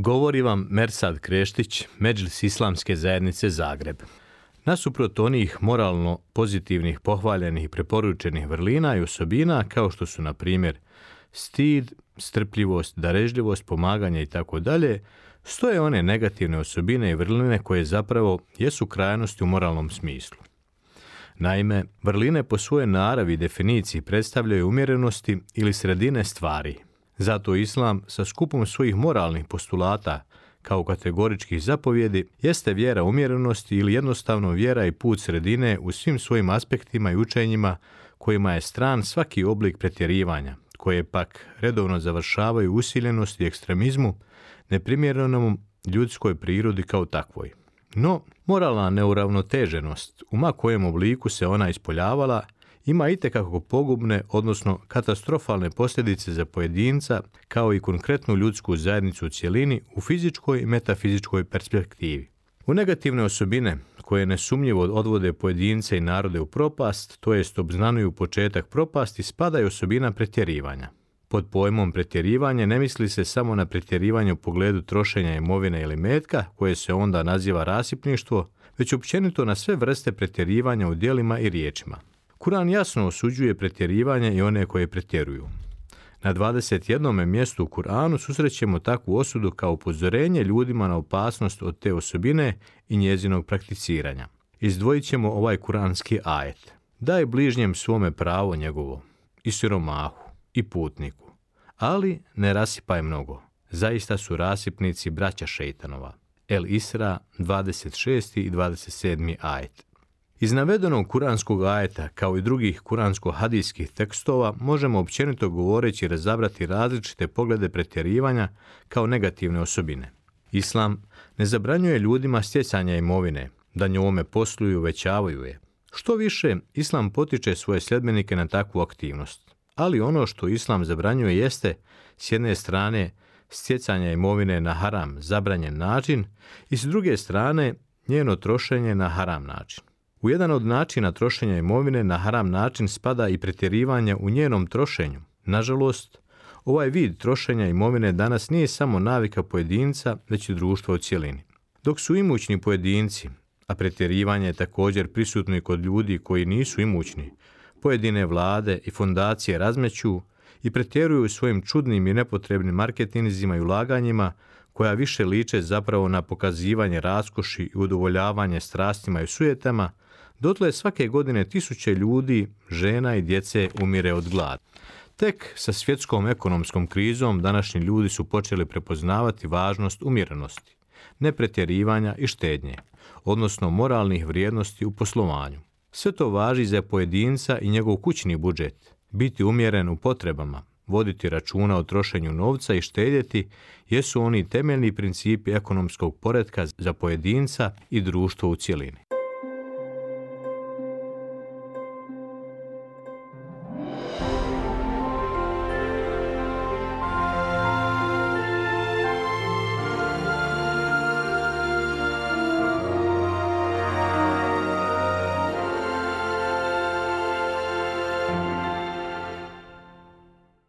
Govori vam Mersad Kreštić, Međlis Islamske zajednice Zagreb. Nasuprot onih moralno pozitivnih, pohvaljenih i preporučenih vrlina i osobina, kao što su, na primjer, stid, strpljivost, darežljivost, pomaganje i tako dalje, stoje one negativne osobine i vrline koje zapravo jesu krajnosti u moralnom smislu. Naime, vrline po svojoj naravi i definiciji predstavljaju umjerenosti ili sredine stvari, zato Islam sa skupom svojih moralnih postulata kao kategoričkih zapovjedi jeste vjera umjerenosti ili jednostavno vjera i put sredine u svim svojim aspektima i učenjima kojima je stran svaki oblik pretjerivanja, koje pak redovno završavaju usiljenosti i ekstremizmu neprimjerenom ljudskoj prirodi kao takvoj. No, moralna neuravnoteženost, u ma kojem obliku se ona ispoljavala, ima itekako pogubne, odnosno katastrofalne posljedice za pojedinca, kao i konkretnu ljudsku zajednicu u cjelini u fizičkoj i metafizičkoj perspektivi. U negativne osobine, koje nesumnjivo odvode pojedince i narode u propast, to jest obznanuju početak propasti, spada i osobina pretjerivanja. Pod pojmom pretjerivanje ne misli se samo na pretjerivanje u pogledu trošenja imovine ili metka, koje se onda naziva rasipništvo, već općenito na sve vrste pretjerivanja u djelima i riječima. Kuran jasno osuđuje pretjerivanje i one koje pretjeruju. Na 21. mjestu u Kuranu susrećemo takvu osudu kao upozorenje ljudima na opasnost od te osobine i njezinog prakticiranja. Izdvojit ćemo ovaj kuranski ajet. Daj bližnjem svome pravo njegovo, i siromahu, i putniku, ali ne rasipaj mnogo. Zaista su rasipnici braća šeitanova. El Isra 26. i 27. ajet. Iz navedenog kuranskog ajeta, kao i drugih kuransko-hadijskih tekstova, možemo općenito govoreći razabrati različite poglede pretjerivanja kao negativne osobine. Islam ne zabranjuje ljudima stjecanja imovine, da njome posluju i uvećavaju je. Što više, Islam potiče svoje sljedbenike na takvu aktivnost. Ali ono što Islam zabranjuje jeste, s jedne strane, stjecanja imovine na haram, zabranjen način, i s druge strane, njeno trošenje na haram način. U jedan od načina trošenja imovine na haram način spada i pretjerivanje u njenom trošenju. Nažalost, ovaj vid trošenja imovine danas nije samo navika pojedinca, već i društva u cjelini. Dok su imućni pojedinci, a pretjerivanje je također prisutno i kod ljudi koji nisu imućni, pojedine vlade i fondacije razmeću i pretjeruju svojim čudnim i nepotrebnim marketinzima i ulaganjima koja više liče zapravo na pokazivanje raskoši i udovoljavanje strastima i sujetama, dotle svake godine tisuće ljudi, žena i djece umire od glada. Tek sa svjetskom ekonomskom krizom današnji ljudi su počeli prepoznavati važnost umjerenosti, nepretjerivanja i štednje, odnosno moralnih vrijednosti u poslovanju. Sve to važi za pojedinca i njegov kućni budžet, biti umjeren u potrebama, voditi računa o trošenju novca i štedjeti jesu oni temeljni principi ekonomskog poretka za pojedinca i društvo u cjelini.